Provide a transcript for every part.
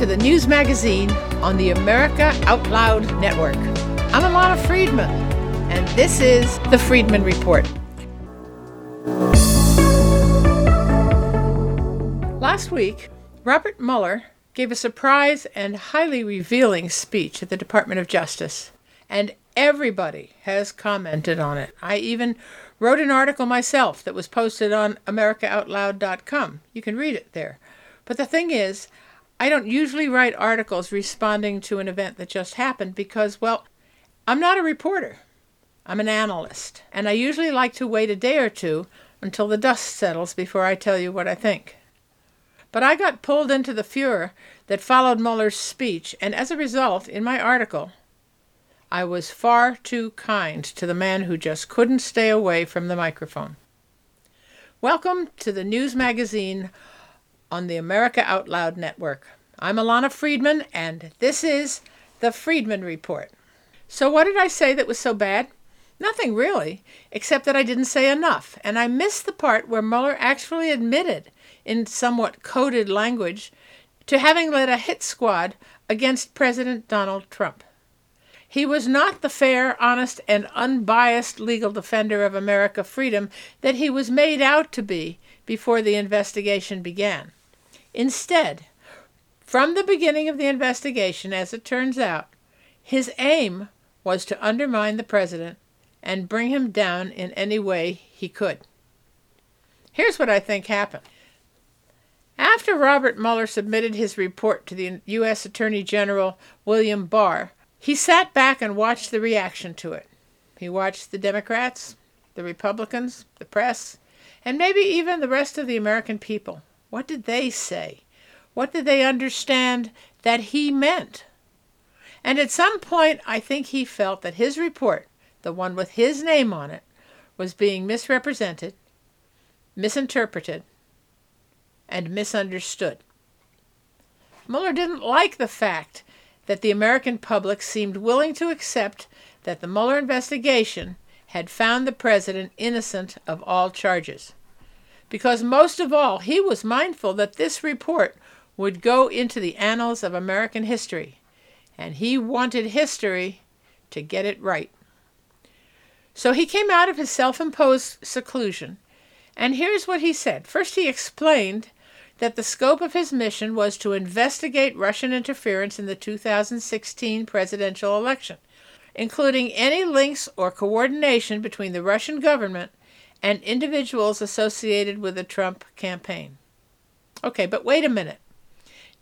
to the news magazine on the America Out Loud Network. I'm Ilana Freedman, and this is the Freedman Report. Last week, Robert Mueller gave a surprise and highly revealing speech at the Department of Justice, and everybody has commented on it. I even wrote an article myself that was posted on AmericaOutloud.com. You can read it there. But the thing is, I don't usually write articles responding to an event that just happened because, well, I'm not a reporter. I'm an analyst. And I usually like to wait a day or two until the dust settles before I tell you what I think. But I got pulled into the furor that followed Mueller's speech, and as a result, in my article, I was far too kind to the man who just couldn't stay away from the microphone. Welcome to the news magazine on the America Out Loud Network. I'm Ilana Freedman, and this is the Freedman Report. So, what did I say that was so bad? Nothing really, except that I didn't say enough, and I missed the part where Mueller actually admitted, in somewhat coded language, to having led a hit squad against President Donald Trump. He was not the fair, honest, and unbiased legal defender of America freedom that he was made out to be before the investigation began. Instead, from the beginning of the investigation, as it turns out, his aim was to undermine the president and bring him down in any way he could. Here's what I think happened. After Robert Mueller submitted his report to the U.S. Attorney General William Barr, he sat back and watched the reaction to it. He watched the Democrats, the Republicans, the press, and maybe even the rest of the American people. What did they say? What did they understand that he meant? And at some point, I think he felt that his report, the one with his name on it, was being misrepresented, misinterpreted, and misunderstood. Mueller didn't like the fact that the American public seemed willing to accept that the Mueller investigation had found the president innocent of all charges because most of all, he was mindful that this report would go into the annals of American history, and he wanted history to get it right. So he came out of his self imposed seclusion, and here's what he said. First, he explained that the scope of his mission was to investigate Russian interference in the 2016 presidential election, including any links or coordination between the Russian government and individuals associated with the Trump campaign. Okay, but wait a minute.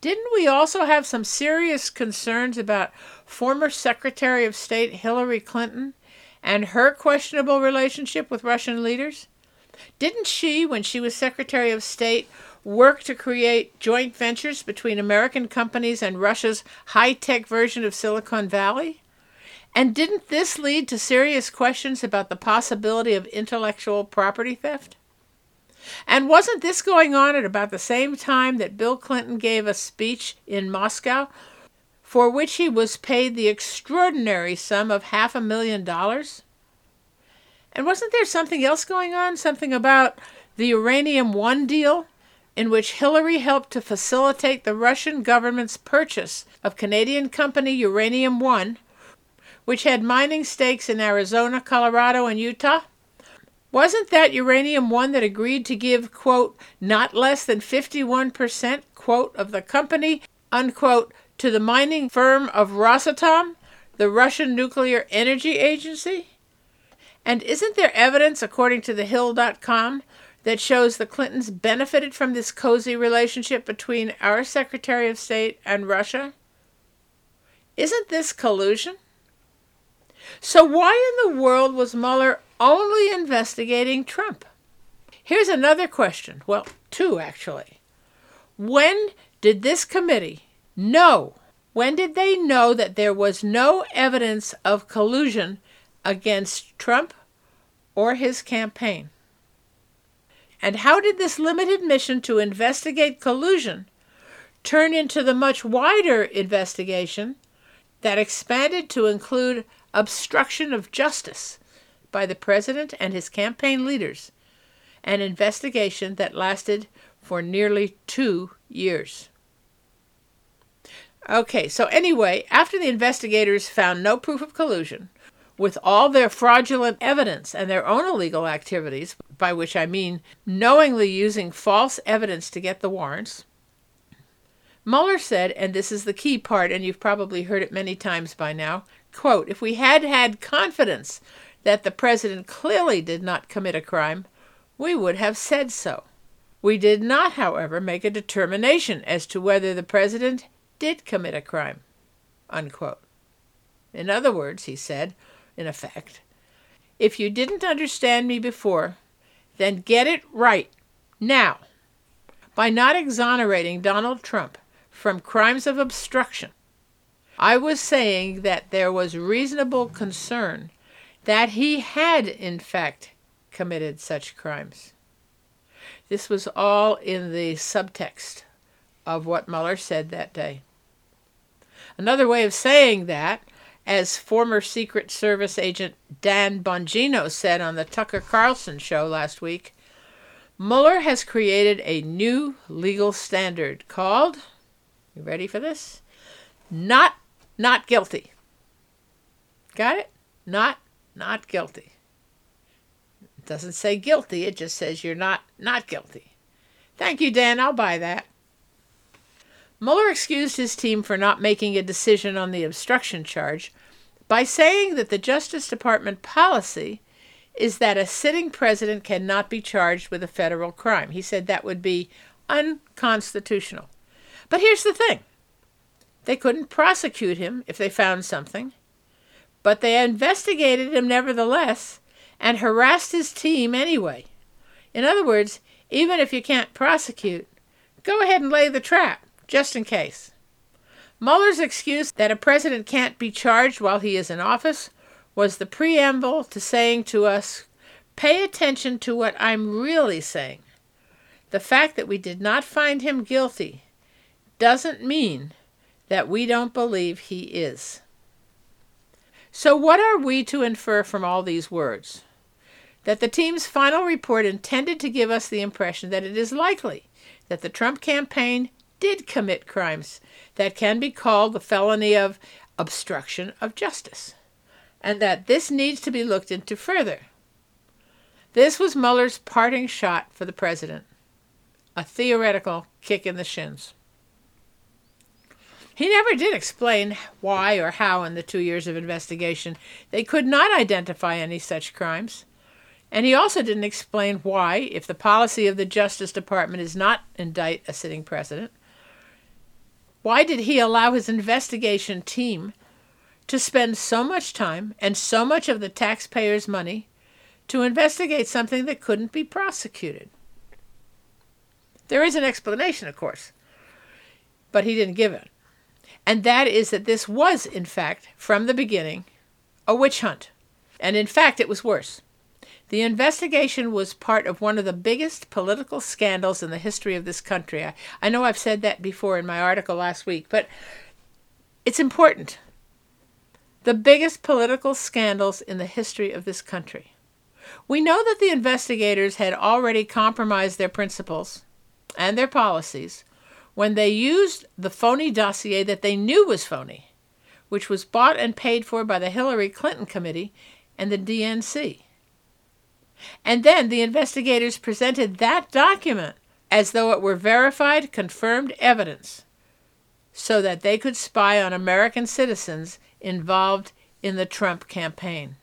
Didn't we also have some serious concerns about former Secretary of State Hillary Clinton and her questionable relationship with Russian leaders? Didn't she, when she was Secretary of State, work to create joint ventures between American companies and Russia's high tech version of Silicon Valley? And didn't this lead to serious questions about the possibility of intellectual property theft? And wasn't this going on at about the same time that Bill Clinton gave a speech in Moscow for which he was paid the extraordinary sum of half a million dollars? And wasn't there something else going on? Something about the Uranium One deal, in which Hillary helped to facilitate the Russian government's purchase of Canadian company Uranium One which had mining stakes in Arizona, Colorado, and Utah? Wasn't that Uranium One that agreed to give, quote, not less than 51%, quote, of the company, unquote, to the mining firm of Rosatom, the Russian Nuclear Energy Agency? And isn't there evidence, according to the Hill.com, that shows the Clintons benefited from this cozy relationship between our Secretary of State and Russia? Isn't this collusion? So, why in the world was Mueller only investigating Trump? Here's another question. Well, two actually. When did this committee know? When did they know that there was no evidence of collusion against Trump or his campaign? And how did this limited mission to investigate collusion turn into the much wider investigation that expanded to include obstruction of justice by the president and his campaign leaders, an investigation that lasted for nearly two years. Okay, so anyway, after the investigators found no proof of collusion, with all their fraudulent evidence and their own illegal activities, by which I mean knowingly using false evidence to get the warrants, Mueller said, and this is the key part, and you've probably heard it many times by now quote, if we had had confidence that the president clearly did not commit a crime, we would have said so. We did not, however, make a determination as to whether the president did commit a crime. Unquote. In other words, he said, in effect, if you didn't understand me before, then get it right now by not exonerating Donald Trump from crimes of obstruction. I was saying that there was reasonable concern that he had, in fact, committed such crimes. This was all in the subtext of what Mueller said that day. Another way of saying that, as former Secret Service agent Dan Bongino said on the Tucker Carlson show last week, Mueller has created a new legal standard called, you ready for this? Not not guilty. Got it? Not not guilty. It doesn't say guilty, it just says you're not not guilty. Thank you, Dan. I'll buy that. Mueller excused his team for not making a decision on the obstruction charge by saying that the Justice Department policy is that a sitting president cannot be charged with a federal crime. He said that would be unconstitutional. But here's the thing they couldn't prosecute him if they found something, but they investigated him nevertheless and harassed his team anyway. In other words, even if you can't prosecute, go ahead and lay the trap, just in case. Mueller's excuse that a president can't be charged while he is in office was the preamble to saying to us, pay attention to what I'm really saying. The fact that we did not find him guilty doesn't mean that we don't believe he is. So, what are we to infer from all these words? That the team's final report intended to give us the impression that it is likely that the Trump campaign did commit crimes that can be called the felony of obstruction of justice, and that this needs to be looked into further. This was Mueller's parting shot for the president a theoretical kick in the shins. He never did explain why or how in the two years of investigation they could not identify any such crimes. And he also didn't explain why, if the policy of the Justice Department is not indict a sitting president, why did he allow his investigation team to spend so much time and so much of the taxpayers' money to investigate something that couldn't be prosecuted? There is an explanation, of course, but he didn't give it and that is that this was, in fact, from the beginning, a witch hunt. And in fact, it was worse. The investigation was part of one of the biggest political scandals in the history of this country. I, I know I've said that before in my article last week, but it's important. The biggest political scandals in the history of this country. We know that the investigators had already compromised their principles and their policies when they used the phony dossier that they knew was phony, which was bought and paid for by the Hillary Clinton Committee and the DNC. And then the investigators presented that document as though it were verified, confirmed evidence so that they could spy on American citizens involved in the Trump campaign.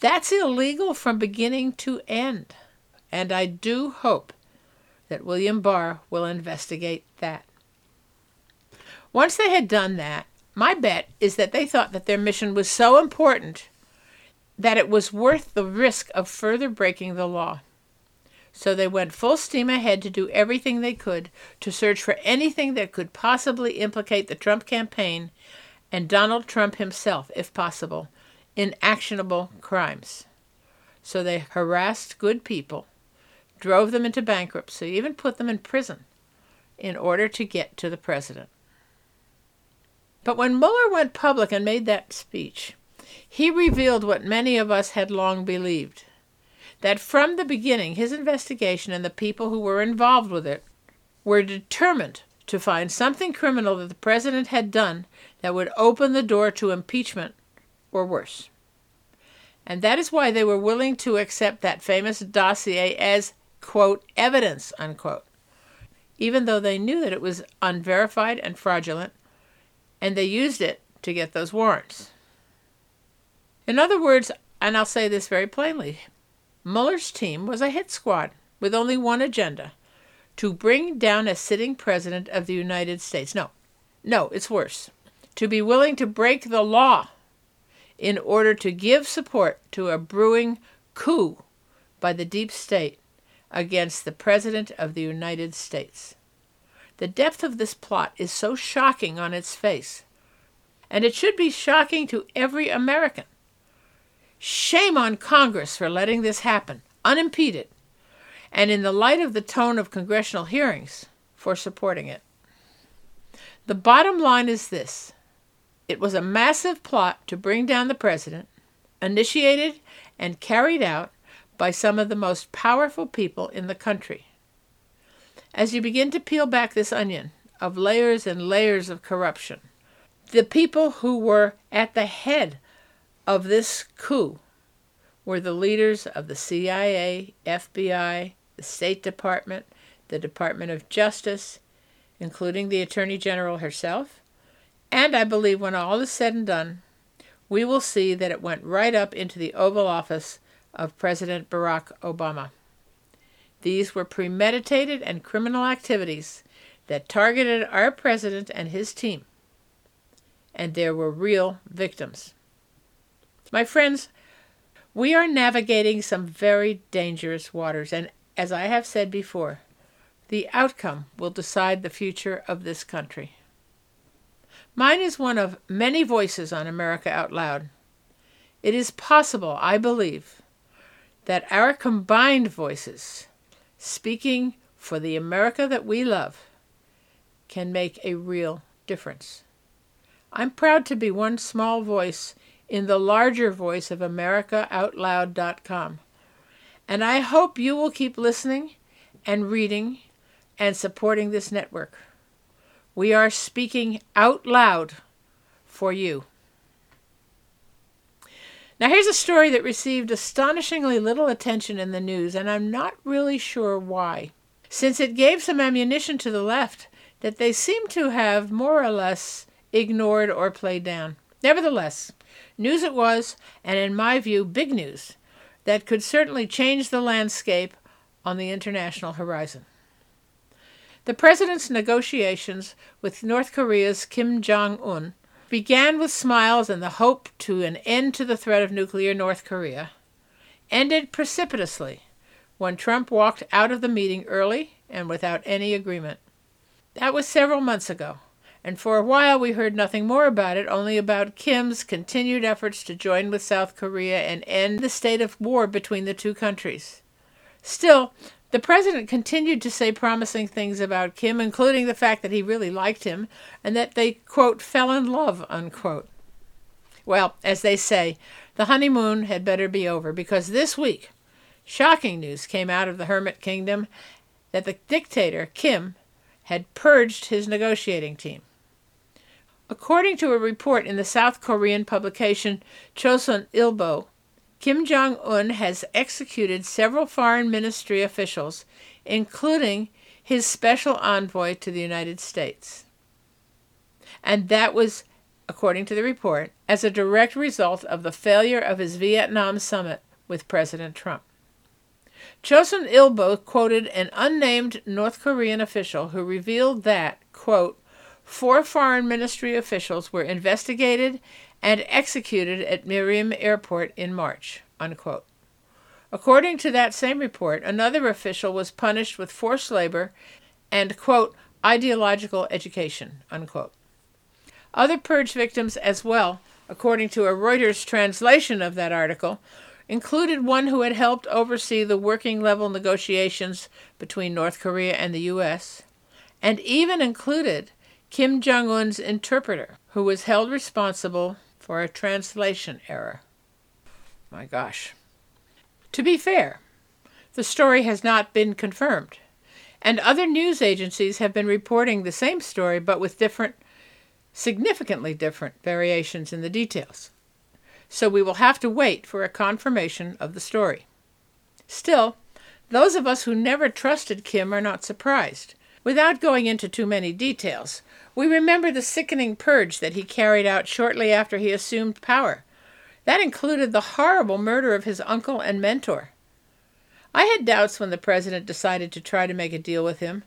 That's illegal from beginning to end. And I do hope that William Barr will investigate that. Once they had done that, my bet is that they thought that their mission was so important that it was worth the risk of further breaking the law. So they went full steam ahead to do everything they could to search for anything that could possibly implicate the Trump campaign and Donald Trump himself, if possible, in actionable crimes. So they harassed good people drove them into bankruptcy, even put them in prison in order to get to the president. But when Mueller went public and made that speech, he revealed what many of us had long believed that from the beginning his investigation and the people who were involved with it were determined to find something criminal that the president had done that would open the door to impeachment or worse. And that is why they were willing to accept that famous dossier as, quote, evidence, unquote, even though they knew that it was unverified and fraudulent, and they used it to get those warrants. In other words, and I'll say this very plainly, Mueller's team was a hit squad with only one agenda to bring down a sitting president of the United States. No, no, it's worse. To be willing to break the law in order to give support to a brewing coup by the deep state against the President of the United States. The depth of this plot is so shocking on its face, and it should be shocking to every American. Shame on Congress for letting this happen, unimpeded, and in the light of the tone of congressional hearings, for supporting it. The bottom line is this it was a massive plot to bring down the president, initiated and carried out by some of the most powerful people in the country. As you begin to peel back this onion of layers and layers of corruption, the people who were at the head of this coup were the leaders of the CIA, FBI, the State Department, the Department of Justice, including the Attorney General herself, and I believe when all is said and done, we will see that it went right up into the Oval Office of President Barack Obama. These were premeditated and criminal activities that targeted our president and his team. And there were real victims. My friends, we are navigating some very dangerous waters, and as I have said before, the outcome will decide the future of this country. Mine is one of many voices on America Out Loud. It is possible, I believe, that our combined voices, speaking for the America that we love, can make a real difference. I'm proud to be one small voice in the larger voice of AmericaOutloud.com. And I hope you will keep listening and reading and supporting this network. We are speaking out loud for you. Now, here's a story that received astonishingly little attention in the news, and I'm not really sure why, since it gave some ammunition to the left that they seem to have more or less ignored or played down. Nevertheless, news it was, and in my view, big news that could certainly change the landscape on the international horizon. The president's negotiations with North Korea's Kim Jong un began with smiles and the hope to an end to the threat of nuclear North Korea, ended precipitously when Trump walked out of the meeting early and without any agreement. That was several months ago, and for a while we heard nothing more about it, only about Kim's continued efforts to join with South Korea and end the state of war between the two countries. Still, the president continued to say promising things about Kim, including the fact that he really liked him and that they, quote, fell in love, unquote. Well, as they say, the honeymoon had better be over because this week, shocking news came out of the Hermit Kingdom that the dictator, Kim, had purged his negotiating team. According to a report in the South Korean publication Chosun Ilbo, Kim Jong un has executed several foreign ministry officials, including his special envoy to the United States. And that was, according to the report, as a direct result of the failure of his Vietnam summit with President Trump. Chosun Ilbo quoted an unnamed North Korean official who revealed that, quote, four foreign ministry officials were investigated and executed at Mirim Airport in March. Unquote. According to that same report, another official was punished with forced labor and, quote, ideological education, unquote. Other purge victims as well, according to a Reuters translation of that article, included one who had helped oversee the working level negotiations between North Korea and the U.S., and even included Kim Jong un's interpreter, who was held responsible for a translation error. My gosh. To be fair, the story has not been confirmed, And other news agencies have been reporting the same story, but with different, significantly different variations in the details. So we will have to wait for a confirmation of the story. Still, those of us who never trusted Kim are not surprised. Without going into too many details, we remember the sickening purge that he carried out shortly after he assumed power. That included the horrible murder of his uncle and mentor. I had doubts when the president decided to try to make a deal with him,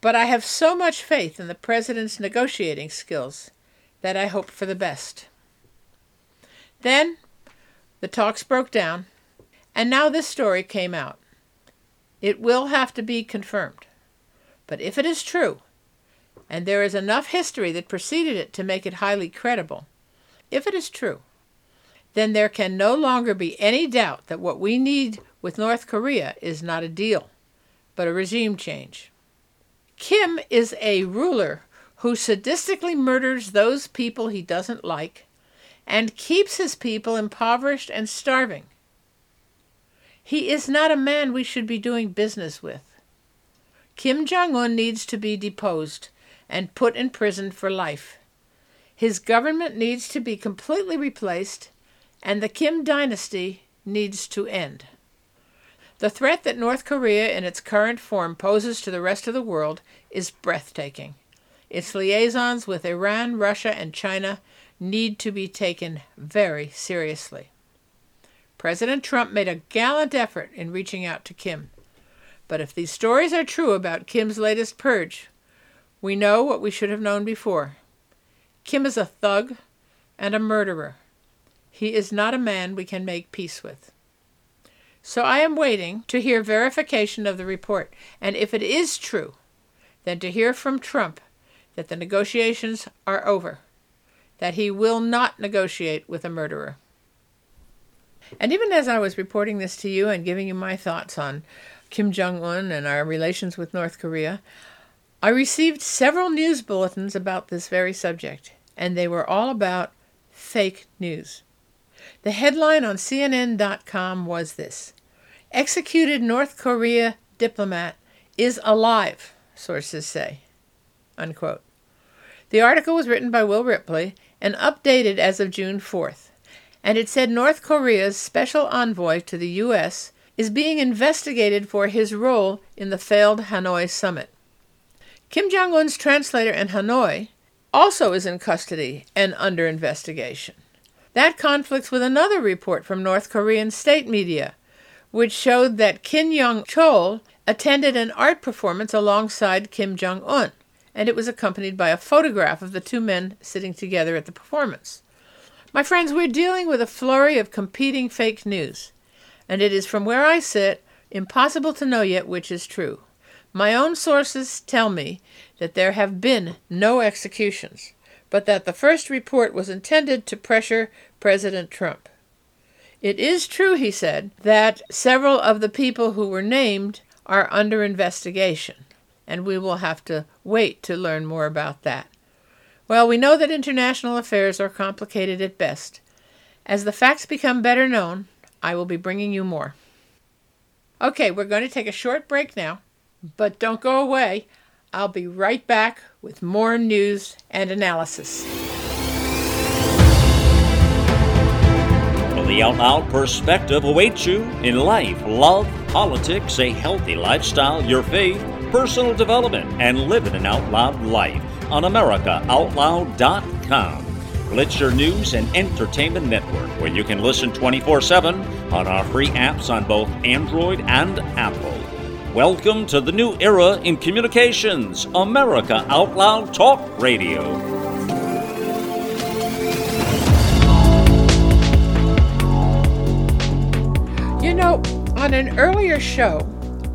but I have so much faith in the president's negotiating skills that I hope for the best. Then the talks broke down, and now this story came out. It will have to be confirmed. But if it is true, and there is enough history that preceded it to make it highly credible, if it is true, then there can no longer be any doubt that what we need with North Korea is not a deal, but a regime change. Kim is a ruler who sadistically murders those people he doesn't like and keeps his people impoverished and starving. He is not a man we should be doing business with. Kim Jong un needs to be deposed and put in prison for life. His government needs to be completely replaced, and the Kim dynasty needs to end. The threat that North Korea in its current form poses to the rest of the world is breathtaking. Its liaisons with Iran, Russia, and China need to be taken very seriously. President Trump made a gallant effort in reaching out to Kim. But if these stories are true about Kim's latest purge, we know what we should have known before. Kim is a thug and a murderer. He is not a man we can make peace with. So I am waiting to hear verification of the report, and if it is true, then to hear from Trump that the negotiations are over, that he will not negotiate with a murderer. And even as I was reporting this to you and giving you my thoughts on Kim Jong un and our relations with North Korea, I received several news bulletins about this very subject, and they were all about fake news. The headline on CNN.com was this Executed North Korea diplomat is alive, sources say. Unquote. The article was written by Will Ripley and updated as of June 4th and it said North Korea's special envoy to the U.S. is being investigated for his role in the failed Hanoi summit. Kim Jong un's translator in Hanoi also is in custody and under investigation. That conflicts with another report from North Korean state media, which showed that Kim Yong Chol attended an art performance alongside Kim Jong un, and it was accompanied by a photograph of the two men sitting together at the performance. My friends, we're dealing with a flurry of competing fake news, and it is from where I sit impossible to know yet which is true. My own sources tell me that there have been no executions, but that the first report was intended to pressure President Trump. It is true, he said, that several of the people who were named are under investigation, and we will have to wait to learn more about that. Well, we know that international affairs are complicated at best. As the facts become better known, I will be bringing you more. Okay, we're going to take a short break now, but don't go away. I'll be right back with more news and analysis. The Out Loud perspective awaits you in life, love, politics, a healthy lifestyle, your faith, personal development, and living an out loud life on AmericaOutloud.com. Blitzer News and Entertainment Network, where you can listen 24 7 on our free apps on both Android and Apple. Welcome to the new era in communications, America Out Loud Talk Radio. You know, on an earlier show,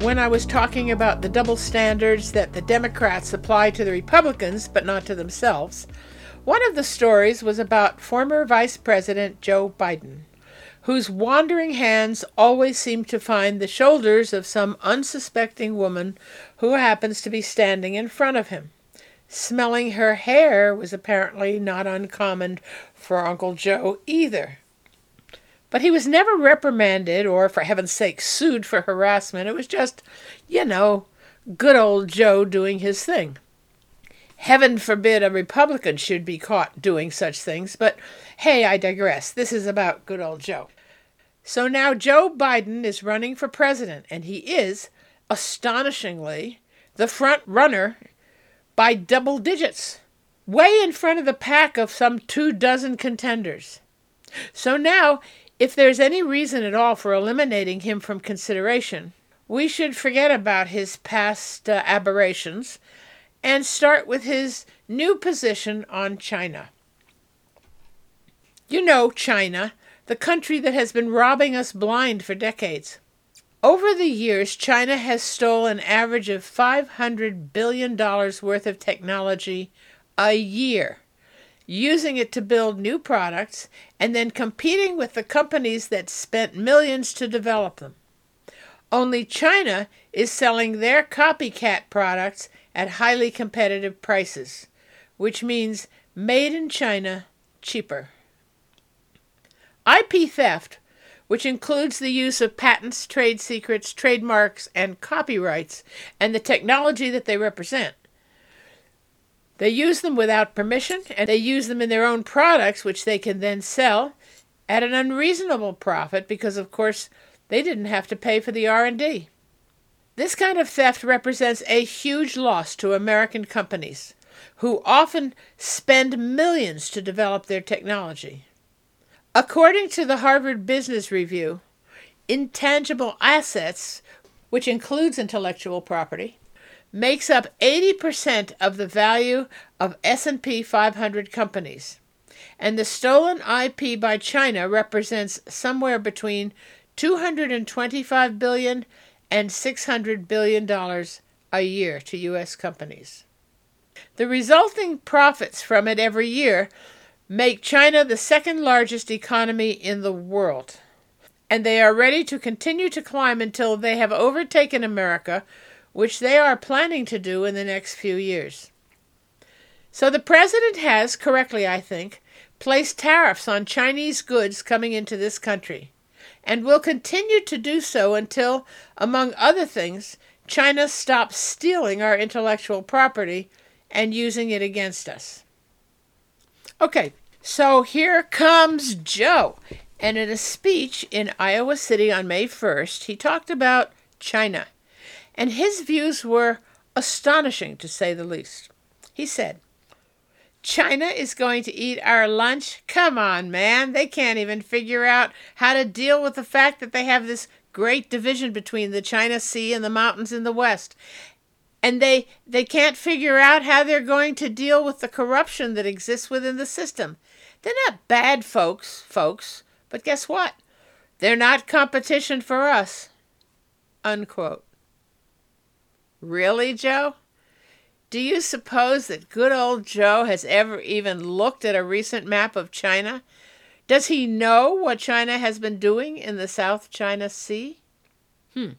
when I was talking about the double standards that the Democrats apply to the Republicans but not to themselves, one of the stories was about former Vice President Joe Biden, whose wandering hands always seem to find the shoulders of some unsuspecting woman who happens to be standing in front of him. Smelling her hair was apparently not uncommon for Uncle Joe either. But he was never reprimanded or, for heaven's sake, sued for harassment. It was just, you know, good old Joe doing his thing. Heaven forbid a Republican should be caught doing such things, but hey, I digress. This is about good old Joe. So now Joe Biden is running for president, and he is, astonishingly, the front runner by double digits, way in front of the pack of some two dozen contenders. So now, if there's any reason at all for eliminating him from consideration, we should forget about his past uh, aberrations and start with his new position on China. You know, China, the country that has been robbing us blind for decades. Over the years, China has stolen an average of $500 billion worth of technology a year, using it to build new products and then competing with the companies that spent millions to develop them. Only China is selling their copycat products at highly competitive prices, which means made in China cheaper. IP theft, which includes the use of patents, trade secrets, trademarks, and copyrights, and the technology that they represent. They use them without permission, and they use them in their own products, which they can then sell at an unreasonable profit because, of course, they didn't have to pay for the R&D. This kind of theft represents a huge loss to American companies, who often spend millions to develop their technology. According to the Harvard Business Review, intangible assets, which includes intellectual property, makes up 80% of the value of S&P 500 companies. And the stolen IP by China represents somewhere between 225 billion and $600 billion a year to U.S. companies. The resulting profits from it every year make China the second largest economy in the world. And they are ready to continue to climb until they have overtaken America, which they are planning to do in the next few years. So the president has, correctly I think, placed tariffs on Chinese goods coming into this country and will continue to do so until, among other things, China stops stealing our intellectual property and using it against us. Okay, so here comes Joe. And in a speech in Iowa City on May 1st, he talked about China. And his views were astonishing, to say the least. He said, China is going to eat our lunch? Come on, man. They can't even figure out how to deal with the fact that they have this great division between the China Sea and the mountains in the west. And they they can't figure out how they're going to deal with the corruption that exists within the system. They're not bad folks, folks, but guess what? They're not competition for us. Unquote. Really, Joe? Do you suppose that good old Joe has ever even looked at a recent map of China? Does he know what China has been doing in the South China Sea? Hmm.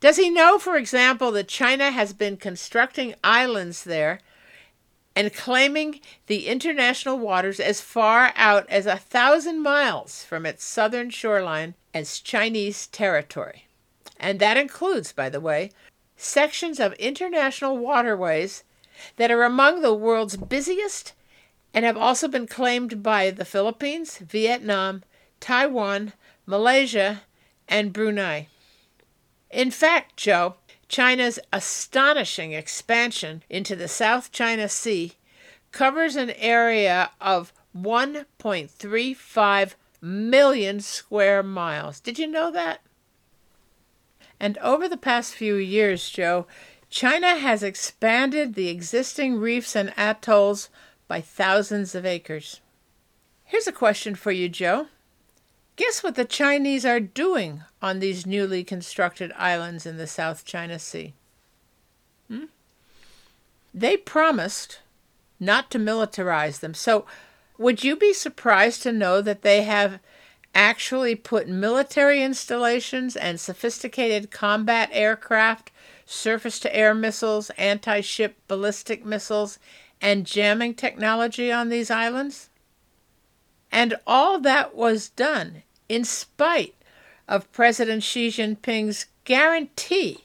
Does he know, for example, that China has been constructing islands there and claiming the international waters as far out as a thousand miles from its southern shoreline as Chinese territory? And that includes, by the way, sections of international waterways that are among the world's busiest and have also been claimed by the Philippines, Vietnam, Taiwan, Malaysia, and Brunei. In fact, Joe, China's astonishing expansion into the South China Sea covers an area of 1.35 million square miles. Did you know that? And over the past few years, Joe, China has expanded the existing reefs and atolls by thousands of acres. Here's a question for you, Joe. Guess what the Chinese are doing on these newly constructed islands in the South China Sea? Hmm? They promised not to militarize them. So, would you be surprised to know that they have actually put military installations and sophisticated combat aircraft, surface to air missiles, anti ship ballistic missiles, and jamming technology on these islands? And all that was done in spite of President Xi Jinping's guarantee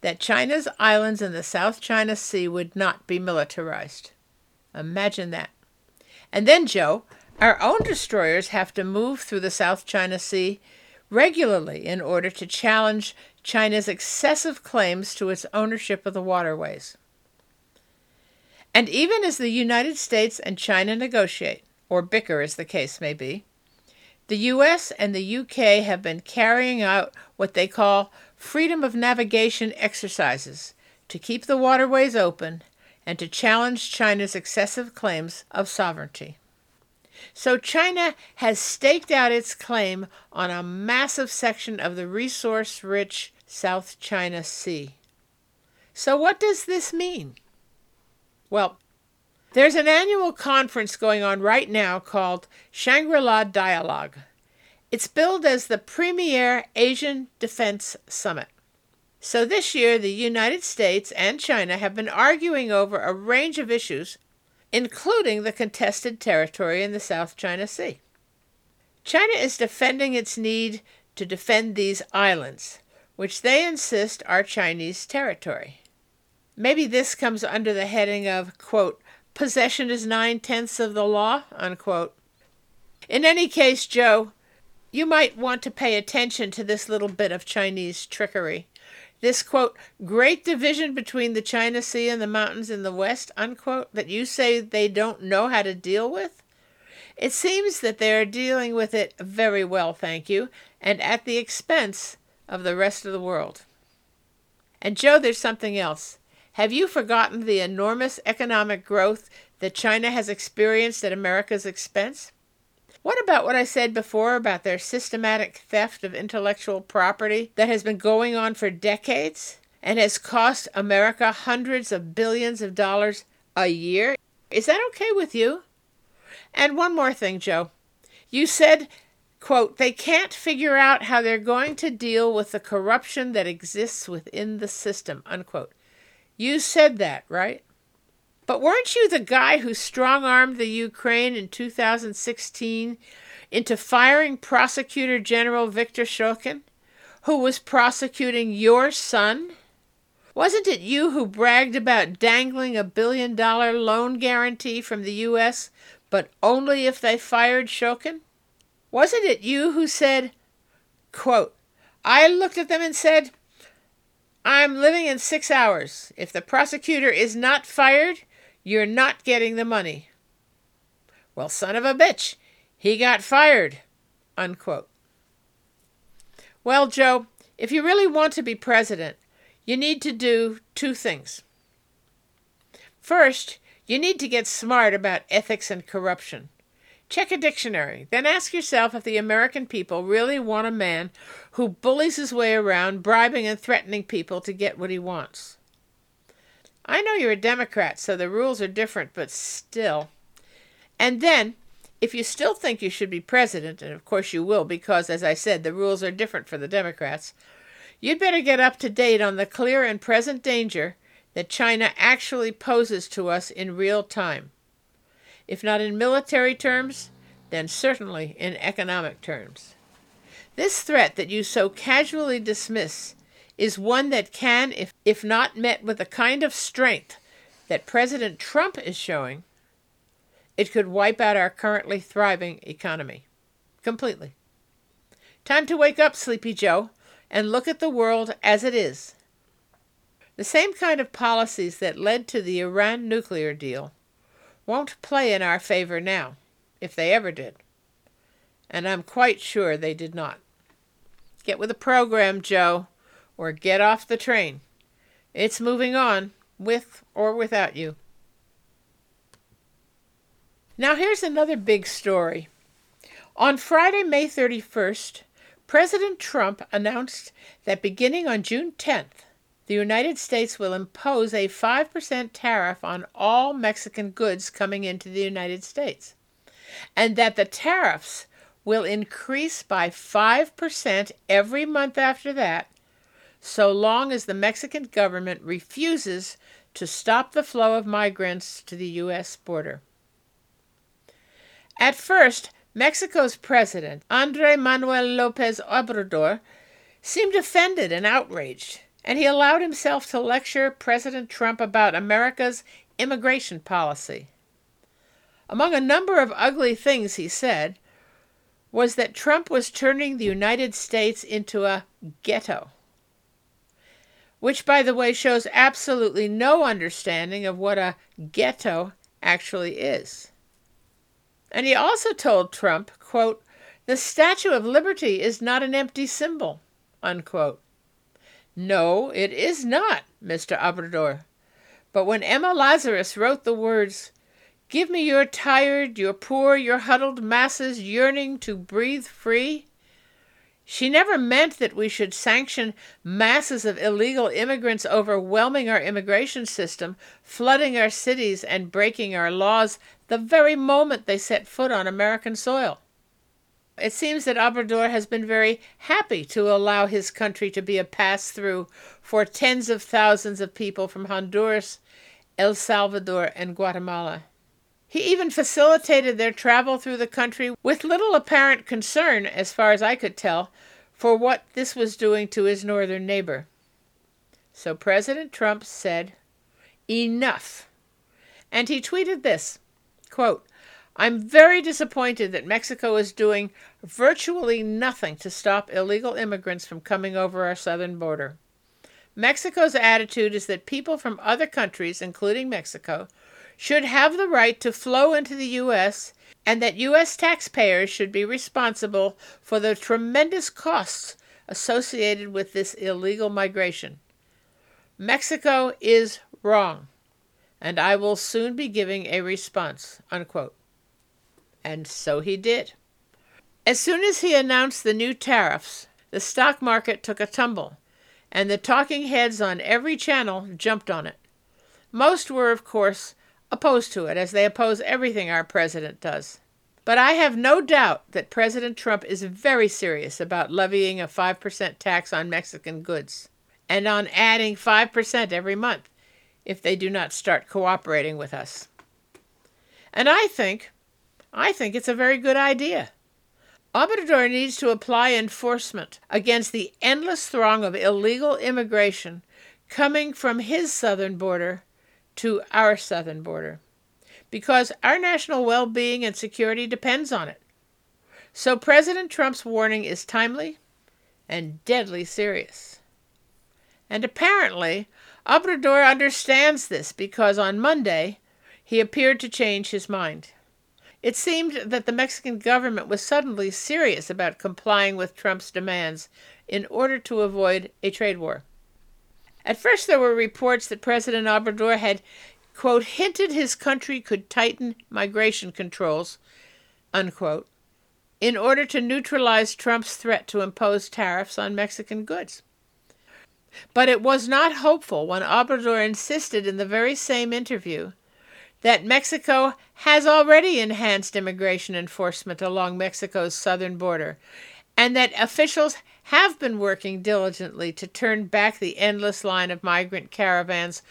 that China's islands in the South China Sea would not be militarized. Imagine that. And then, Joe, our own destroyers have to move through the South China Sea regularly in order to challenge China's excessive claims to its ownership of the waterways. And even as the United States and China negotiate, or bicker as the case may be, the US and the UK have been carrying out what they call freedom of navigation exercises to keep the waterways open and to challenge China's excessive claims of sovereignty. So China has staked out its claim on a massive section of the resource rich South China Sea. So, what does this mean? Well, there's an annual conference going on right now called Shangri La Dialogue. It's billed as the premier Asian Defense Summit. So this year, the United States and China have been arguing over a range of issues including the contested territory in the South China Sea. China is defending its need to defend these islands, which they insist are Chinese territory. Maybe this comes under the heading of, quote, possession is nine tenths of the law, unquote. In any case, Joe, you might want to pay attention to this little bit of Chinese trickery this quote great division between the China Sea and the mountains in the west unquote that you say they don't know how to deal with? It seems that they are dealing with it very well, thank you, and at the expense of the rest of the world. And Joe, there's something else. Have you forgotten the enormous economic growth that China has experienced at America's expense? What about what I said before about their systematic theft of intellectual property that has been going on for decades and has cost America hundreds of billions of dollars a year? Is that okay with you? And one more thing, Joe. You said, quote, they can't figure out how they're going to deal with the corruption that exists within the system, unquote. You said that, right? But weren't you the guy who strong armed the Ukraine in 2016 into firing Prosecutor General Viktor Shokin, who was prosecuting your son? Wasn't it you who bragged about dangling a billion dollar loan guarantee from the U.S., but only if they fired Shokin? Wasn't it you who said, quote, I looked at them and said, I'm living in six hours. If the prosecutor is not fired, you're not getting the money. Well, son of a bitch, he got fired. Unquote. Well, Joe, if you really want to be president, you need to do two things. First, you need to get smart about ethics and corruption. Check a dictionary, then ask yourself if the American people really want a man who bullies his way around, bribing and threatening people to get what he wants. I know you're a Democrat, so the rules are different, but still. And then, if you still think you should be president, and of course you will, because, as I said, the rules are different for the Democrats, you'd better get up to date on the clear and present danger that China actually poses to us in real time. If not in military terms, then certainly in economic terms. This threat that you so casually dismiss is one that can, if, if not met with the kind of strength that President Trump is showing, it could wipe out our currently thriving economy completely. Time to wake up, Sleepy Joe, and look at the world as it is. The same kind of policies that led to the Iran nuclear deal won't play in our favor now, if they ever did. And I'm quite sure they did not. Get with the program, Joe or get off the train. It's moving on, with or without you. Now, here's another big story. On Friday, May 31st, President Trump announced that beginning on June 10th, the United States will impose a 5% tariff on all Mexican goods coming into the United States, and that the tariffs will increase by 5% every month after that so long as the Mexican government refuses to stop the flow of migrants to the U.S. border. At first, Mexico's president, Andre Manuel Lopez Obrador, seemed offended and outraged. and he allowed himself to lecture President Trump about America's immigration policy. Among a number of ugly things he said was that Trump was turning the United States into a ghetto, which, by the way, shows absolutely no understanding of what a ghetto actually is. And he also told Trump, quote, the Statue of Liberty is not an empty symbol, unquote. No, it is not, Mr. Obrador. But when Emma Lazarus wrote the words, Give me your tired, your poor, your huddled masses yearning to breathe free, she never meant that we should sanction masses of illegal immigrants overwhelming our immigration system, flooding our cities, and breaking our laws the very moment they set foot on American soil. It seems that Obrador has been very happy to allow his country to be a pass through for tens of thousands of people from Honduras, El Salvador, and Guatemala. He even facilitated their travel through the country with little apparent concern, as far as I could tell, for what this was doing to his northern neighbor. So President Trump said, Enough. And he tweeted this quote, I'm very disappointed that Mexico is doing virtually nothing to stop illegal immigrants from coming over our southern border. Mexico's attitude is that people from other countries, including Mexico, should have the right to flow into the U.S. and that U.S. taxpayers should be responsible for the tremendous costs associated with this illegal migration. Mexico is wrong, and I will soon be giving a response. Unquote. And so he did. As soon as he announced the new tariffs, the stock market took a tumble, and the talking heads on every channel jumped on it. Most were, of course, opposed to it, as they oppose everything our president does. But I have no doubt that President Trump is very serious about levying a 5% tax on Mexican goods and on adding 5% every month if they do not start cooperating with us. And I think I think it's a very good idea. Obrador needs to apply enforcement against the endless throng of illegal immigration coming from his southern border to our southern border, because our national well being and security depends on it. So President Trump's warning is timely and deadly serious. And apparently, Obrador understands this because on Monday he appeared to change his mind. It seemed that the Mexican government was suddenly serious about complying with Trump's demands in order to avoid a trade war. At first, there were reports that President Obrador had, quote, hinted his country could tighten migration controls, unquote, in order to neutralize Trump's threat to impose tariffs on Mexican goods. But it was not hopeful when Obrador insisted in the very same interview that Mexico has already enhanced immigration enforcement along Mexico's southern border, and that officials have been working diligently to turn back the endless line of migrant caravans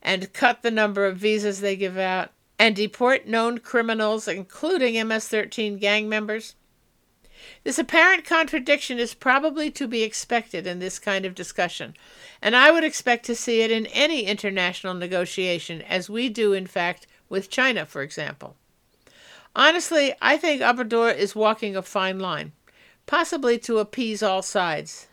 and cut the number of visas they give out and deport known criminals, including MS 13 gang members. This apparent contradiction is probably to be expected in this kind of discussion, and I would expect to see it in any international negotiation, as we do, in fact, with China, for example. Honestly, I think Obrador is walking a fine line, possibly to appease all sides.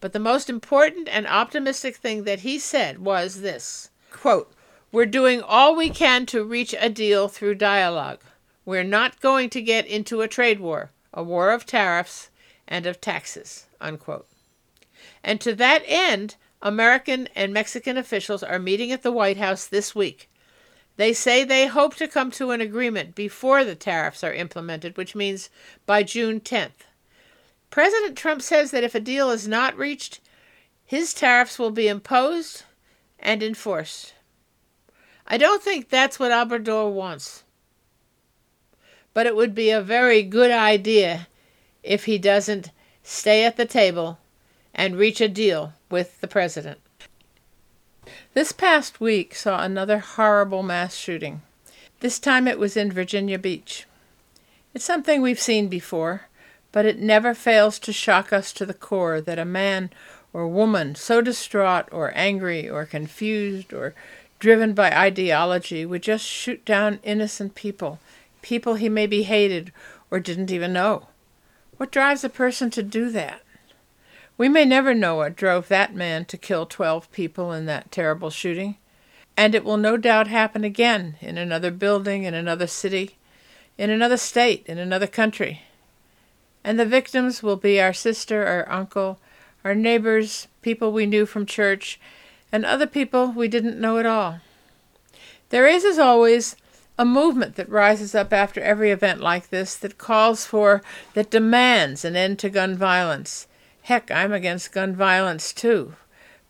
But the most important and optimistic thing that he said was this quote, We're doing all we can to reach a deal through dialogue. We're not going to get into a trade war, a war of tariffs and of taxes. Unquote. And to that end, American and Mexican officials are meeting at the White House this week they say they hope to come to an agreement before the tariffs are implemented, which means by June 10th. President Trump says that if a deal is not reached, his tariffs will be imposed and enforced. I don't think that's what Obrador wants. But it would be a very good idea if he doesn't stay at the table and reach a deal with the president. This past week saw another horrible mass shooting. This time it was in Virginia Beach. It's something we've seen before, but it never fails to shock us to the core that a man or woman so distraught or angry or confused or driven by ideology would just shoot down innocent people, people he maybe hated or didn't even know? What drives a person to do that? We may never know what drove that man to kill 12 people in that terrible shooting, and it will no doubt happen again in another building, in another city, in another state, in another country. And the victims will be our sister, our uncle, our neighbors, people we knew from church, and other people we didn't know at all. There is, as always, a movement that rises up after every event like this that calls for, that demands an end to gun violence. Heck, I'm against gun violence too.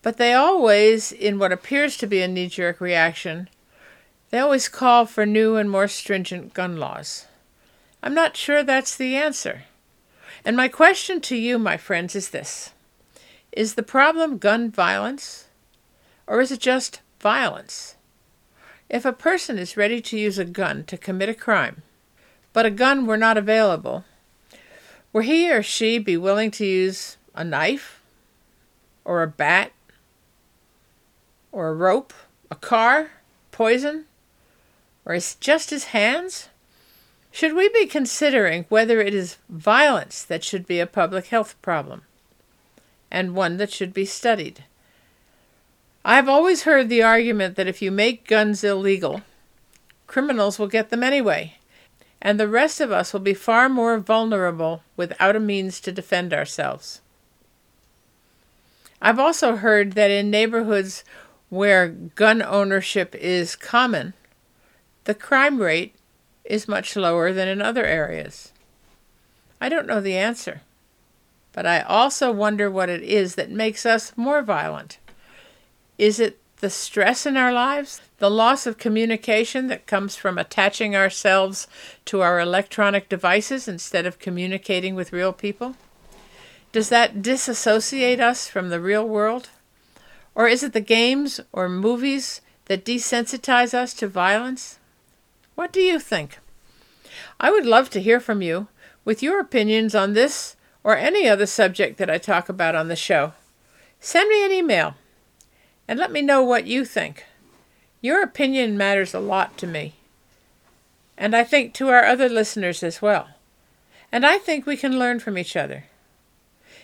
But they always, in what appears to be a knee jerk reaction, they always call for new and more stringent gun laws. I'm not sure that's the answer. And my question to you, my friends, is this is the problem gun violence? Or is it just violence? If a person is ready to use a gun to commit a crime, but a gun were not available, will he or she be willing to use a knife, or a bat, or a rope, a car, poison, or just his hands? Should we be considering whether it is violence that should be a public health problem? and one that should be studied. I have always heard the argument that if you make guns illegal, criminals will get them anyway, and the rest of us will be far more vulnerable without a means to defend ourselves. I've also heard that in neighborhoods where gun ownership is common, the crime rate is much lower than in other areas. I don't know the answer but I also wonder what it is that makes us more violent. Is it the stress in our lives, the loss of communication that comes from attaching ourselves to our electronic devices instead of communicating with real people? Does that disassociate us from the real world? Or is it the games or movies that desensitize us to violence? What do you think? I would love to hear from you with your opinions on this or any other subject that I talk about on the show, send me an email and let me know what you think. Your opinion matters a lot to me, and I think to our other listeners as well. And I think we can learn from each other.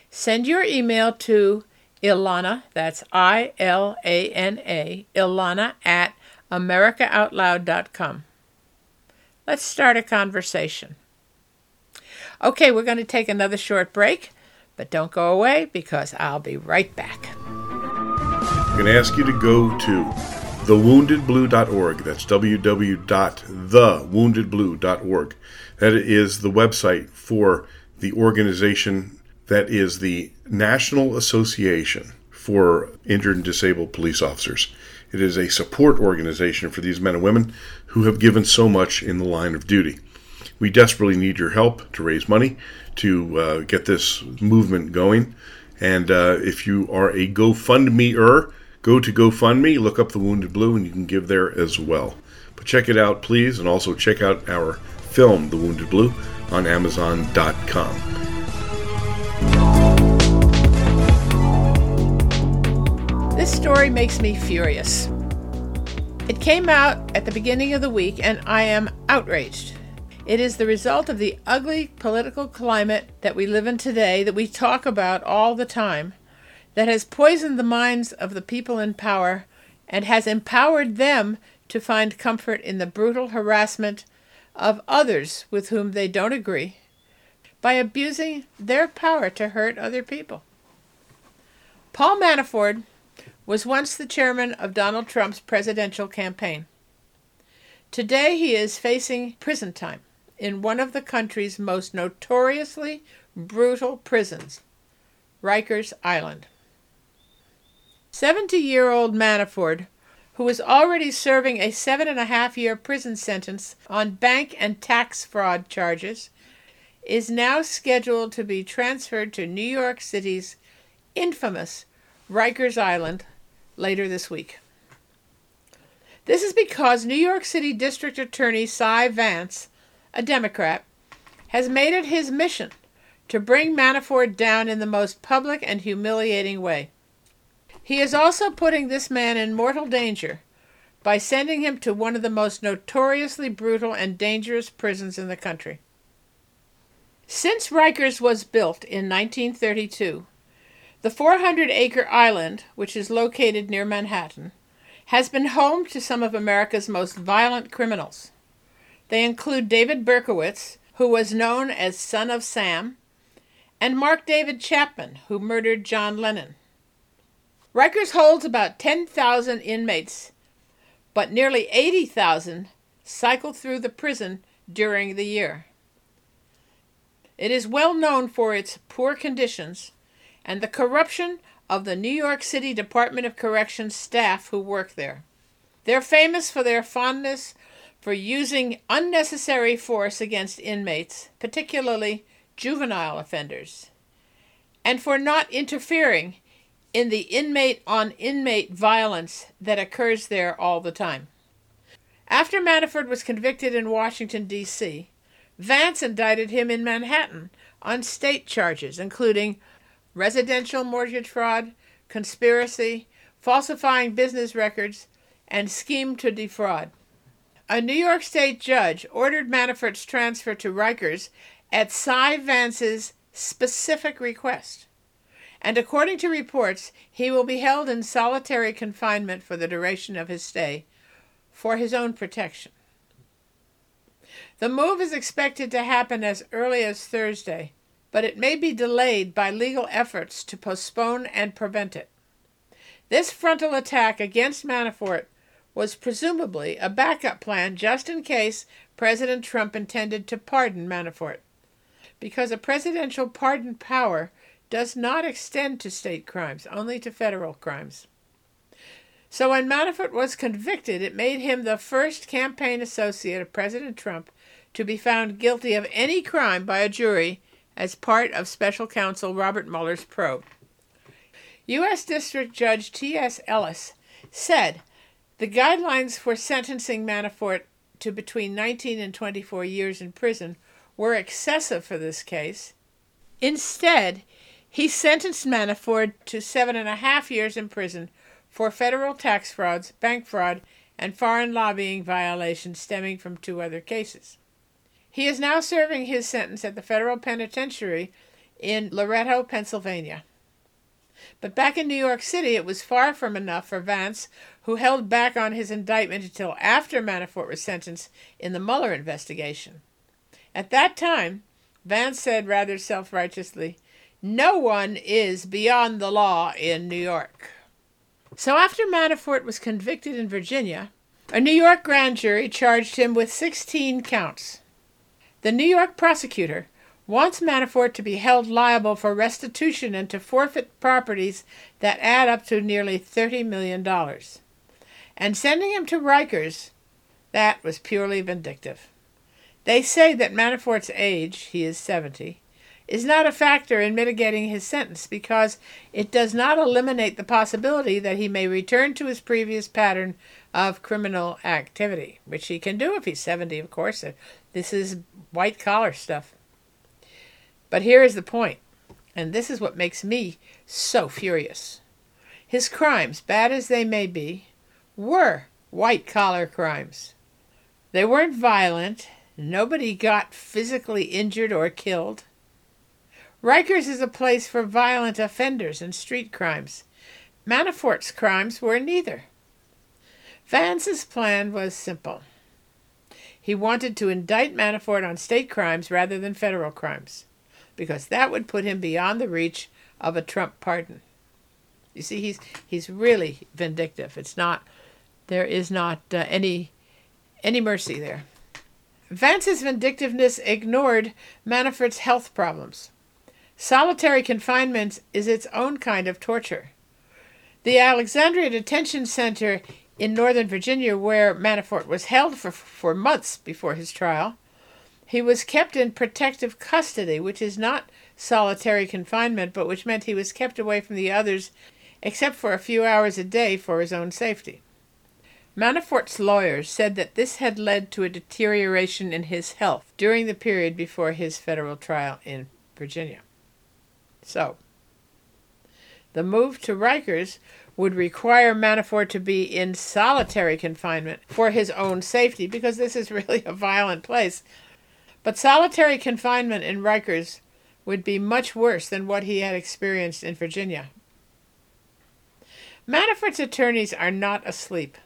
Send your email to Ilana, that's I L A N A, Ilana at AmericaOutloud.com. Let's start a conversation. Okay, we're going to take another short break, but don't go away because I'll be right back. I'm going to ask you to go to thewoundedblue.org. That's www.thewoundedblue.org. That is the website for the organization that is the National Association for Injured and Disabled Police Officers. It is a support organization for these men and women who have given so much in the line of duty. We desperately need your help to raise money to uh, get this movement going. And uh, if you are a GoFundMe-er, go to GoFundMe, look up the Wounded Blue, and you can give there as well. But check it out, please, and also check out our film, The Wounded Blue, on Amazon.com. This story makes me furious. It came out at the beginning of the week, and I am outraged. It is the result of the ugly political climate that we live in today, that we talk about all the time, that has poisoned the minds of the people in power and has empowered them to find comfort in the brutal harassment of others with whom they don't agree by abusing their power to hurt other people. Paul Manafort was once the chairman of Donald Trump's presidential campaign. Today he is facing prison time in one of the country's most notoriously brutal prisons, Rikers Island. 70 year old Manafort, who is already serving a seven and a half year prison sentence on bank and tax fraud charges, is now scheduled to be transferred to New York City's infamous Rikers Island later this week. This is because New York City District Attorney Cy Vance a Democrat, has made it his mission to bring Manafort down in the most public and humiliating way. He is also putting this man in mortal danger by sending him to one of the most notoriously brutal and dangerous prisons in the country. Since Rikers was built in 1932, the 400 acre island, which is located near Manhattan, has been home to some of America's most violent criminals. They include David Berkowitz, who was known as Son of Sam, and Mark David Chapman, who murdered John Lennon. Rikers holds about 10,000 inmates, but nearly 80,000 cycle through the prison during the year. It is well known for its poor conditions and the corruption of the New York City Department of Corrections staff who work there. They're famous for their fondness for using unnecessary force against inmates, particularly juvenile offenders, and for not interfering in the inmate on inmate violence that occurs there all the time. After Manafort was convicted in Washington, D.C., Vance indicted him in Manhattan on state charges, including residential mortgage fraud, conspiracy, falsifying business records, and scheme to defraud. A New York State judge ordered Manafort's transfer to Rikers at Cy Vance's specific request and according to reports, he will be held in solitary confinement for the duration of his stay for his own protection. The move is expected to happen as early as Thursday, but it may be delayed by legal efforts to postpone and prevent it. This frontal attack against Manafort was presumably a backup plan just in case President Trump intended to pardon Manafort. Because a presidential pardon power does not extend to state crimes, only to federal crimes. So when Manafort was convicted, it made him the first campaign associate of President Trump to be found guilty of any crime by a jury as part of special counsel Robert Mueller's probe. U.S. District Judge T.S. Ellis said the guidelines for sentencing Manafort to between 19 and 24 years in prison were excessive for this case. Instead, he sentenced Manafort to seven and a half years in prison for federal tax frauds, bank fraud, and foreign lobbying violations stemming from two other cases. He is now serving his sentence at the federal penitentiary in Loretto, Pennsylvania. But back in New York City, it was far from enough for Vance, who held back on his indictment until after Manafort was sentenced in the Mueller investigation. At that time, Vance said rather self righteously, no one is beyond the law in New York. So after Manafort was convicted in Virginia, a New York grand jury charged him with 16 counts. The New York prosecutor wants Manafort to be held liable for restitution and to forfeit properties that add up to nearly $30 million. And sending him to Rikers, that was purely vindictive. They say that Manafort's age, he is 70, is not a factor in mitigating his sentence because it does not eliminate the possibility that he may return to his previous pattern of criminal activity, which he can do if he's 70, of course. This is white collar stuff. But here is the point, and this is what makes me so furious. His crimes, bad as they may be, were white collar crimes. They weren't violent, nobody got physically injured or killed. Rikers is a place for violent offenders and street crimes. Manafort's crimes were neither. Vance's plan was simple. He wanted to indict Manafort on state crimes rather than federal crimes, because that would put him beyond the reach of a Trump pardon. You see, he's he's really vindictive. It's not there is not uh, any any mercy there. Vance's vindictiveness ignored Manafort's health problems. Solitary confinement is its own kind of torture. The Alexandria Detention Center in Northern Virginia, where Manafort was held for, for months before his trial, he was kept in protective custody, which is not solitary confinement, but which meant he was kept away from the others except for a few hours a day for his own safety. Manafort's lawyers said that this had led to a deterioration in his health during the period before his federal trial in Virginia. So, the move to Rikers would require Manafort to be in solitary confinement for his own safety because this is really a violent place. But solitary confinement in Rikers would be much worse than what he had experienced in Virginia. Manafort's attorneys are not asleep.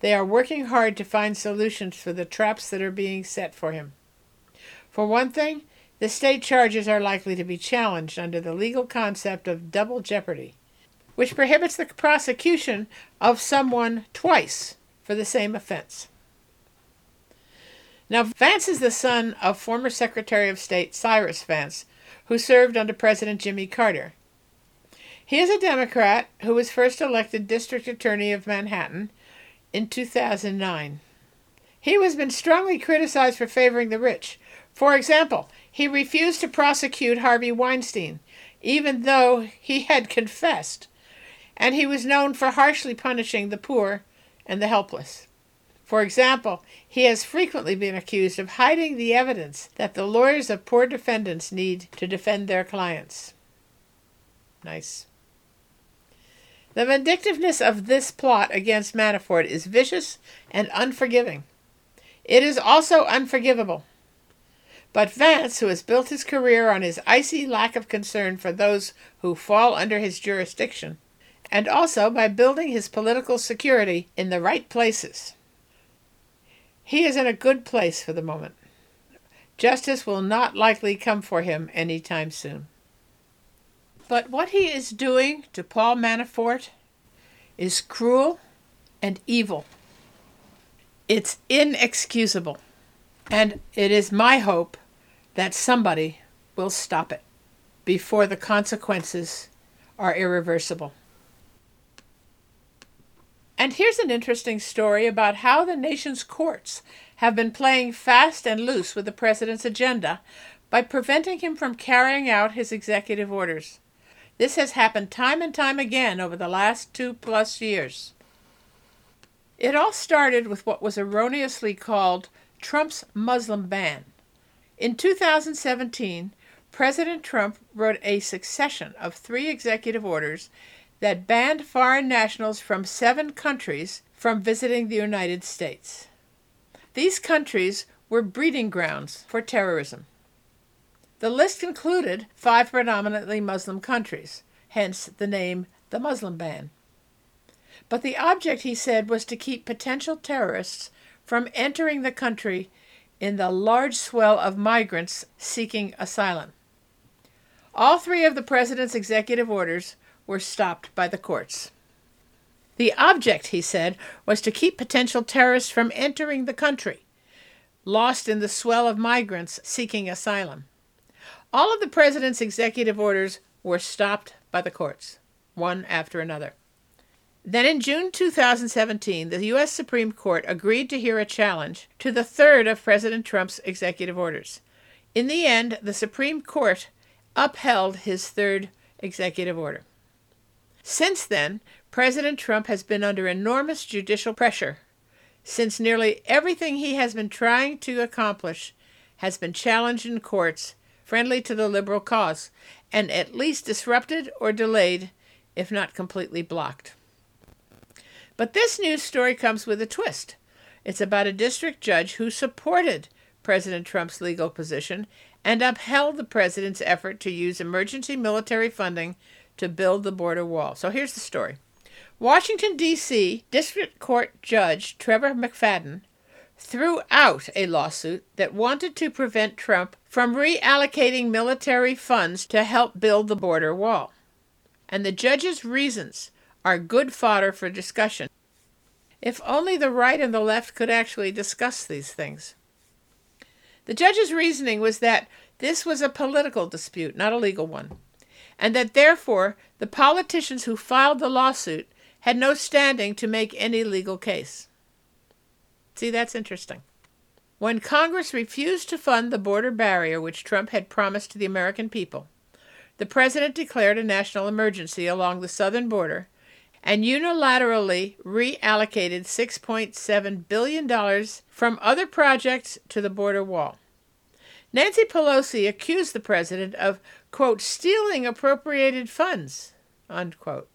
They are working hard to find solutions for the traps that are being set for him. For one thing, the state charges are likely to be challenged under the legal concept of double jeopardy, which prohibits the prosecution of someone twice for the same offense. Now, Vance is the son of former Secretary of State Cyrus Vance, who served under President Jimmy Carter. He is a Democrat who was first elected District Attorney of Manhattan in 2009. He has been strongly criticized for favoring the rich. For example, he refused to prosecute Harvey Weinstein, even though he had confessed, and he was known for harshly punishing the poor and the helpless. For example, he has frequently been accused of hiding the evidence that the lawyers of poor defendants need to defend their clients. Nice. The vindictiveness of this plot against Manafort is vicious and unforgiving. It is also unforgivable. But Vance, who has built his career on his icy lack of concern for those who fall under his jurisdiction, and also by building his political security in the right places, he is in a good place for the moment. Justice will not likely come for him any time soon. But what he is doing to Paul Manafort is cruel and evil. It's inexcusable. And it is my hope that somebody will stop it before the consequences are irreversible. And here's an interesting story about how the nation's courts have been playing fast and loose with the president's agenda by preventing him from carrying out his executive orders. This has happened time and time again over the last two plus years. It all started with what was erroneously called Trump's Muslim ban. In 2017, President Trump wrote a succession of three executive orders that banned foreign nationals from seven countries from visiting the United States. These countries were breeding grounds for terrorism. The list included five predominantly Muslim countries, hence the name the Muslim ban. But the object, he said, was to keep potential terrorists from entering the country in the large swell of migrants seeking asylum. All three of the president's executive orders were stopped by the courts. The object, he said, was to keep potential terrorists from entering the country, lost in the swell of migrants seeking asylum. All of the president's executive orders were stopped by the courts, one after another. Then in June 2017, the U.S. Supreme Court agreed to hear a challenge to the third of President Trump's executive orders. In the end, the Supreme Court upheld his third executive order. Since then, President Trump has been under enormous judicial pressure, since nearly everything he has been trying to accomplish has been challenged in courts friendly to the liberal cause, and at least disrupted or delayed, if not completely blocked. But this news story comes with a twist. It's about a district judge who supported President Trump's legal position and upheld the president's effort to use emergency military funding to build the border wall. So here's the story Washington, D.C. District Court Judge Trevor McFadden threw out a lawsuit that wanted to prevent Trump from reallocating military funds to help build the border wall. And the judge's reasons are good fodder for discussion. If only the right and the left could actually discuss these things. The judge's reasoning was that this was a political dispute, not a legal one, and that therefore the politicians who filed the lawsuit had no standing to make any legal case. See, that's interesting. When Congress refused to fund the border barrier which Trump had promised to the American people, the president declared a national emergency along the southern border and unilaterally reallocated $6.7 billion from other projects to the border wall. Nancy Pelosi accused the president of, quote, stealing appropriated funds, unquote.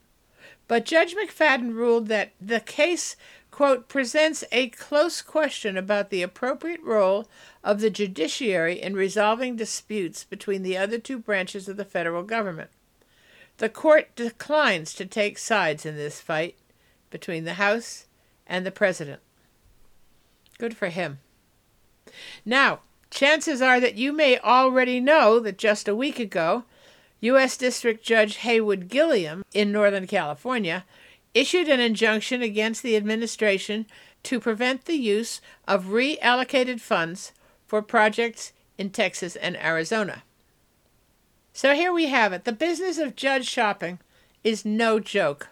But Judge McFadden ruled that the case, quote, presents a close question about the appropriate role of the judiciary in resolving disputes between the other two branches of the federal government. The court declines to take sides in this fight between the House and the President. Good for him. Now, chances are that you may already know that just a week ago, U.S. District Judge Haywood Gilliam in Northern California issued an injunction against the administration to prevent the use of reallocated funds for projects in Texas and Arizona. So here we have it. The business of judge shopping is no joke.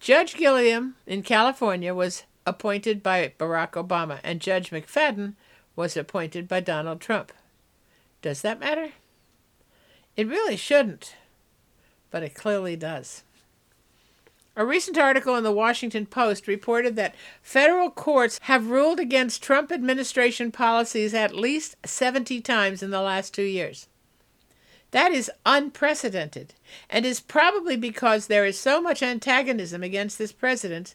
Judge Gilliam in California was appointed by Barack Obama, and Judge McFadden was appointed by Donald Trump. Does that matter? It really shouldn't, but it clearly does. A recent article in the Washington Post reported that federal courts have ruled against Trump administration policies at least 70 times in the last two years. That is unprecedented, and is probably because there is so much antagonism against this president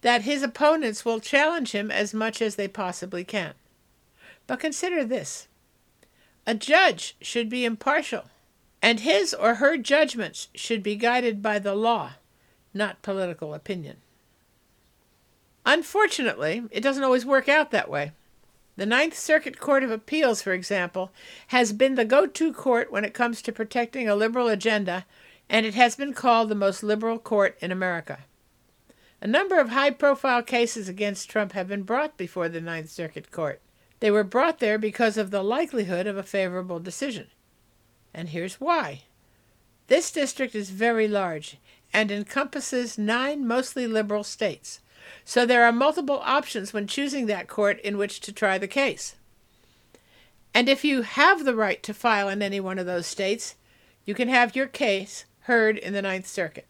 that his opponents will challenge him as much as they possibly can. But consider this a judge should be impartial, and his or her judgments should be guided by the law, not political opinion. Unfortunately, it doesn't always work out that way. The Ninth Circuit Court of Appeals, for example, has been the go to court when it comes to protecting a liberal agenda, and it has been called the most liberal court in America. A number of high profile cases against Trump have been brought before the Ninth Circuit Court. They were brought there because of the likelihood of a favorable decision. And here's why. This district is very large and encompasses nine mostly liberal states. So there are multiple options when choosing that court in which to try the case. And if you have the right to file in any one of those states, you can have your case heard in the Ninth Circuit.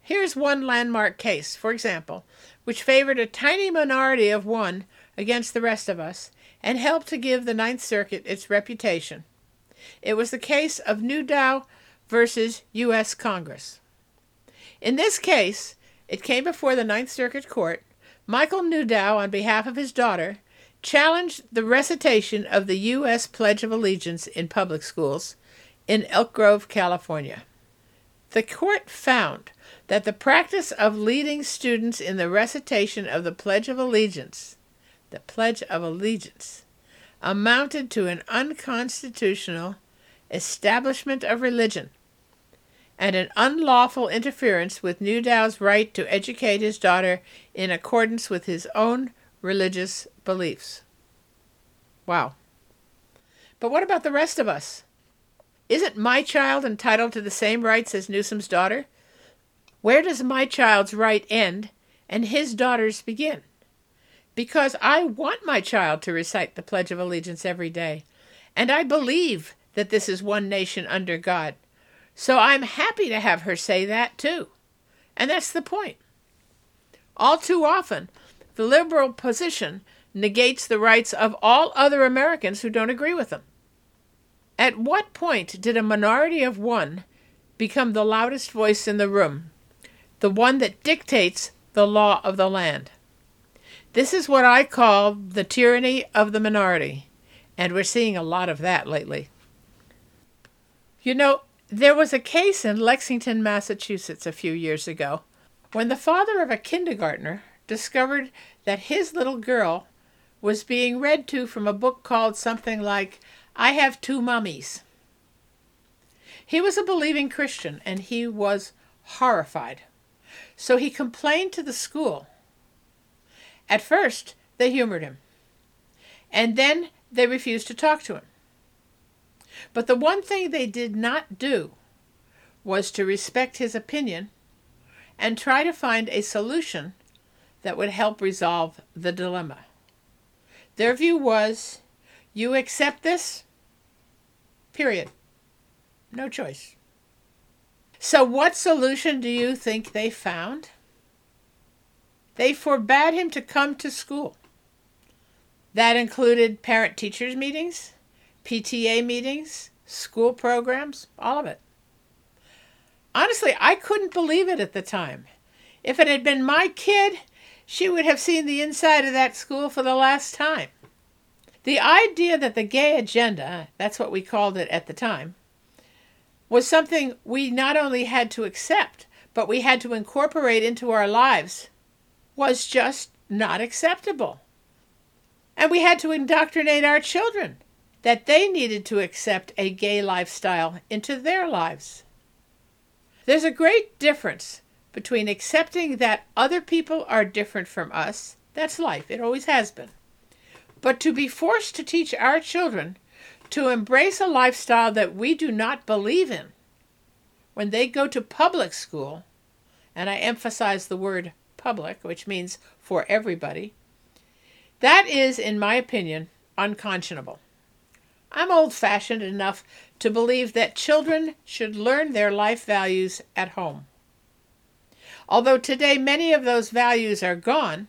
Here's one landmark case, for example, which favored a tiny minority of one against the rest of us and helped to give the Ninth Circuit its reputation. It was the case of Newdow versus U.S. Congress. In this case, it came before the Ninth Circuit Court. Michael Newdow, on behalf of his daughter, challenged the recitation of the U.S. Pledge of Allegiance in public schools in Elk Grove, California. The court found that the practice of leading students in the recitation of the Pledge of Allegiance, the Pledge of Allegiance, amounted to an unconstitutional establishment of religion and an unlawful interference with Newdow's right to educate his daughter in accordance with his own religious beliefs. Wow. But what about the rest of us? Isn't my child entitled to the same rights as Newdow's daughter? Where does my child's right end and his daughter's begin? Because I want my child to recite the Pledge of Allegiance every day, and I believe that this is one nation under God so I'm happy to have her say that too. And that's the point. All too often, the liberal position negates the rights of all other Americans who don't agree with them. At what point did a minority of one become the loudest voice in the room, the one that dictates the law of the land? This is what I call the tyranny of the minority, and we're seeing a lot of that lately. You know, there was a case in Lexington, Massachusetts, a few years ago when the father of a kindergartner discovered that his little girl was being read to from a book called something like I Have Two Mummies. He was a believing Christian and he was horrified. So he complained to the school. At first, they humored him, and then they refused to talk to him. But the one thing they did not do was to respect his opinion and try to find a solution that would help resolve the dilemma. Their view was you accept this, period. No choice. So, what solution do you think they found? They forbade him to come to school. That included parent teachers' meetings, PTA meetings, school programs, all of it. Honestly, I couldn't believe it at the time. If it had been my kid, she would have seen the inside of that school for the last time. The idea that the gay agenda, that's what we called it at the time, was something we not only had to accept, but we had to incorporate into our lives was just not acceptable. And we had to indoctrinate our children that they needed to accept a gay lifestyle into their lives. There's a great difference between accepting that other people are different from us, that's life, it always has been, but to be forced to teach our children to embrace a lifestyle that we do not believe in when they go to public school, and I emphasize the word public, which means for everybody, that is, in my opinion, unconscionable. I'm old fashioned enough to believe that children should learn their life values at home. Although today many of those values are gone,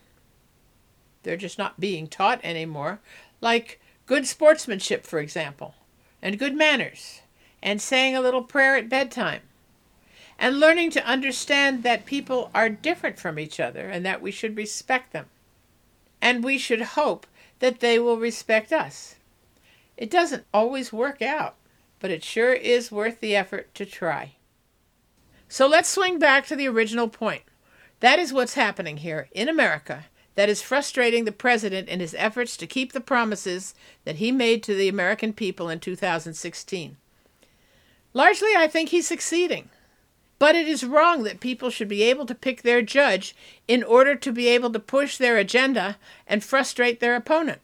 they're just not being taught anymore, like good sportsmanship, for example, and good manners, and saying a little prayer at bedtime, and learning to understand that people are different from each other and that we should respect them. And we should hope that they will respect us. It doesn't always work out, but it sure is worth the effort to try. So let's swing back to the original point. That is what's happening here in America that is frustrating the president in his efforts to keep the promises that he made to the American people in 2016. Largely, I think he's succeeding. But it is wrong that people should be able to pick their judge in order to be able to push their agenda and frustrate their opponent.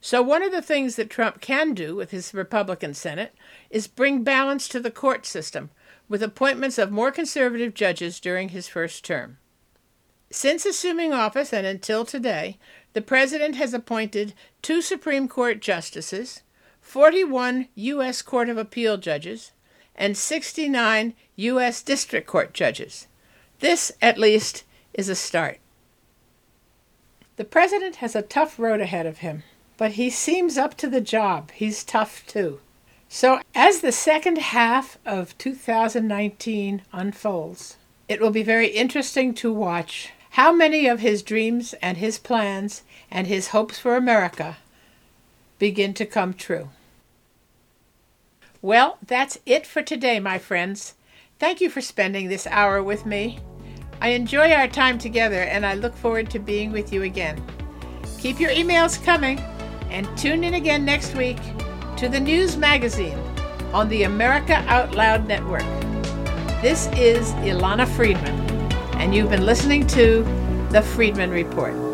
So, one of the things that Trump can do with his Republican Senate is bring balance to the court system with appointments of more conservative judges during his first term. Since assuming office and until today, the President has appointed two Supreme Court justices, 41 U.S. Court of Appeal judges, and 69 U.S. District Court judges. This, at least, is a start. The President has a tough road ahead of him, but he seems up to the job. He's tough, too. So, as the second half of 2019 unfolds, it will be very interesting to watch how many of his dreams and his plans and his hopes for America begin to come true. Well, that's it for today, my friends. Thank you for spending this hour with me. I enjoy our time together and I look forward to being with you again. Keep your emails coming and tune in again next week to the News Magazine on the America Out Loud Network. This is Ilana Freedman, and you've been listening to The Freedman Report.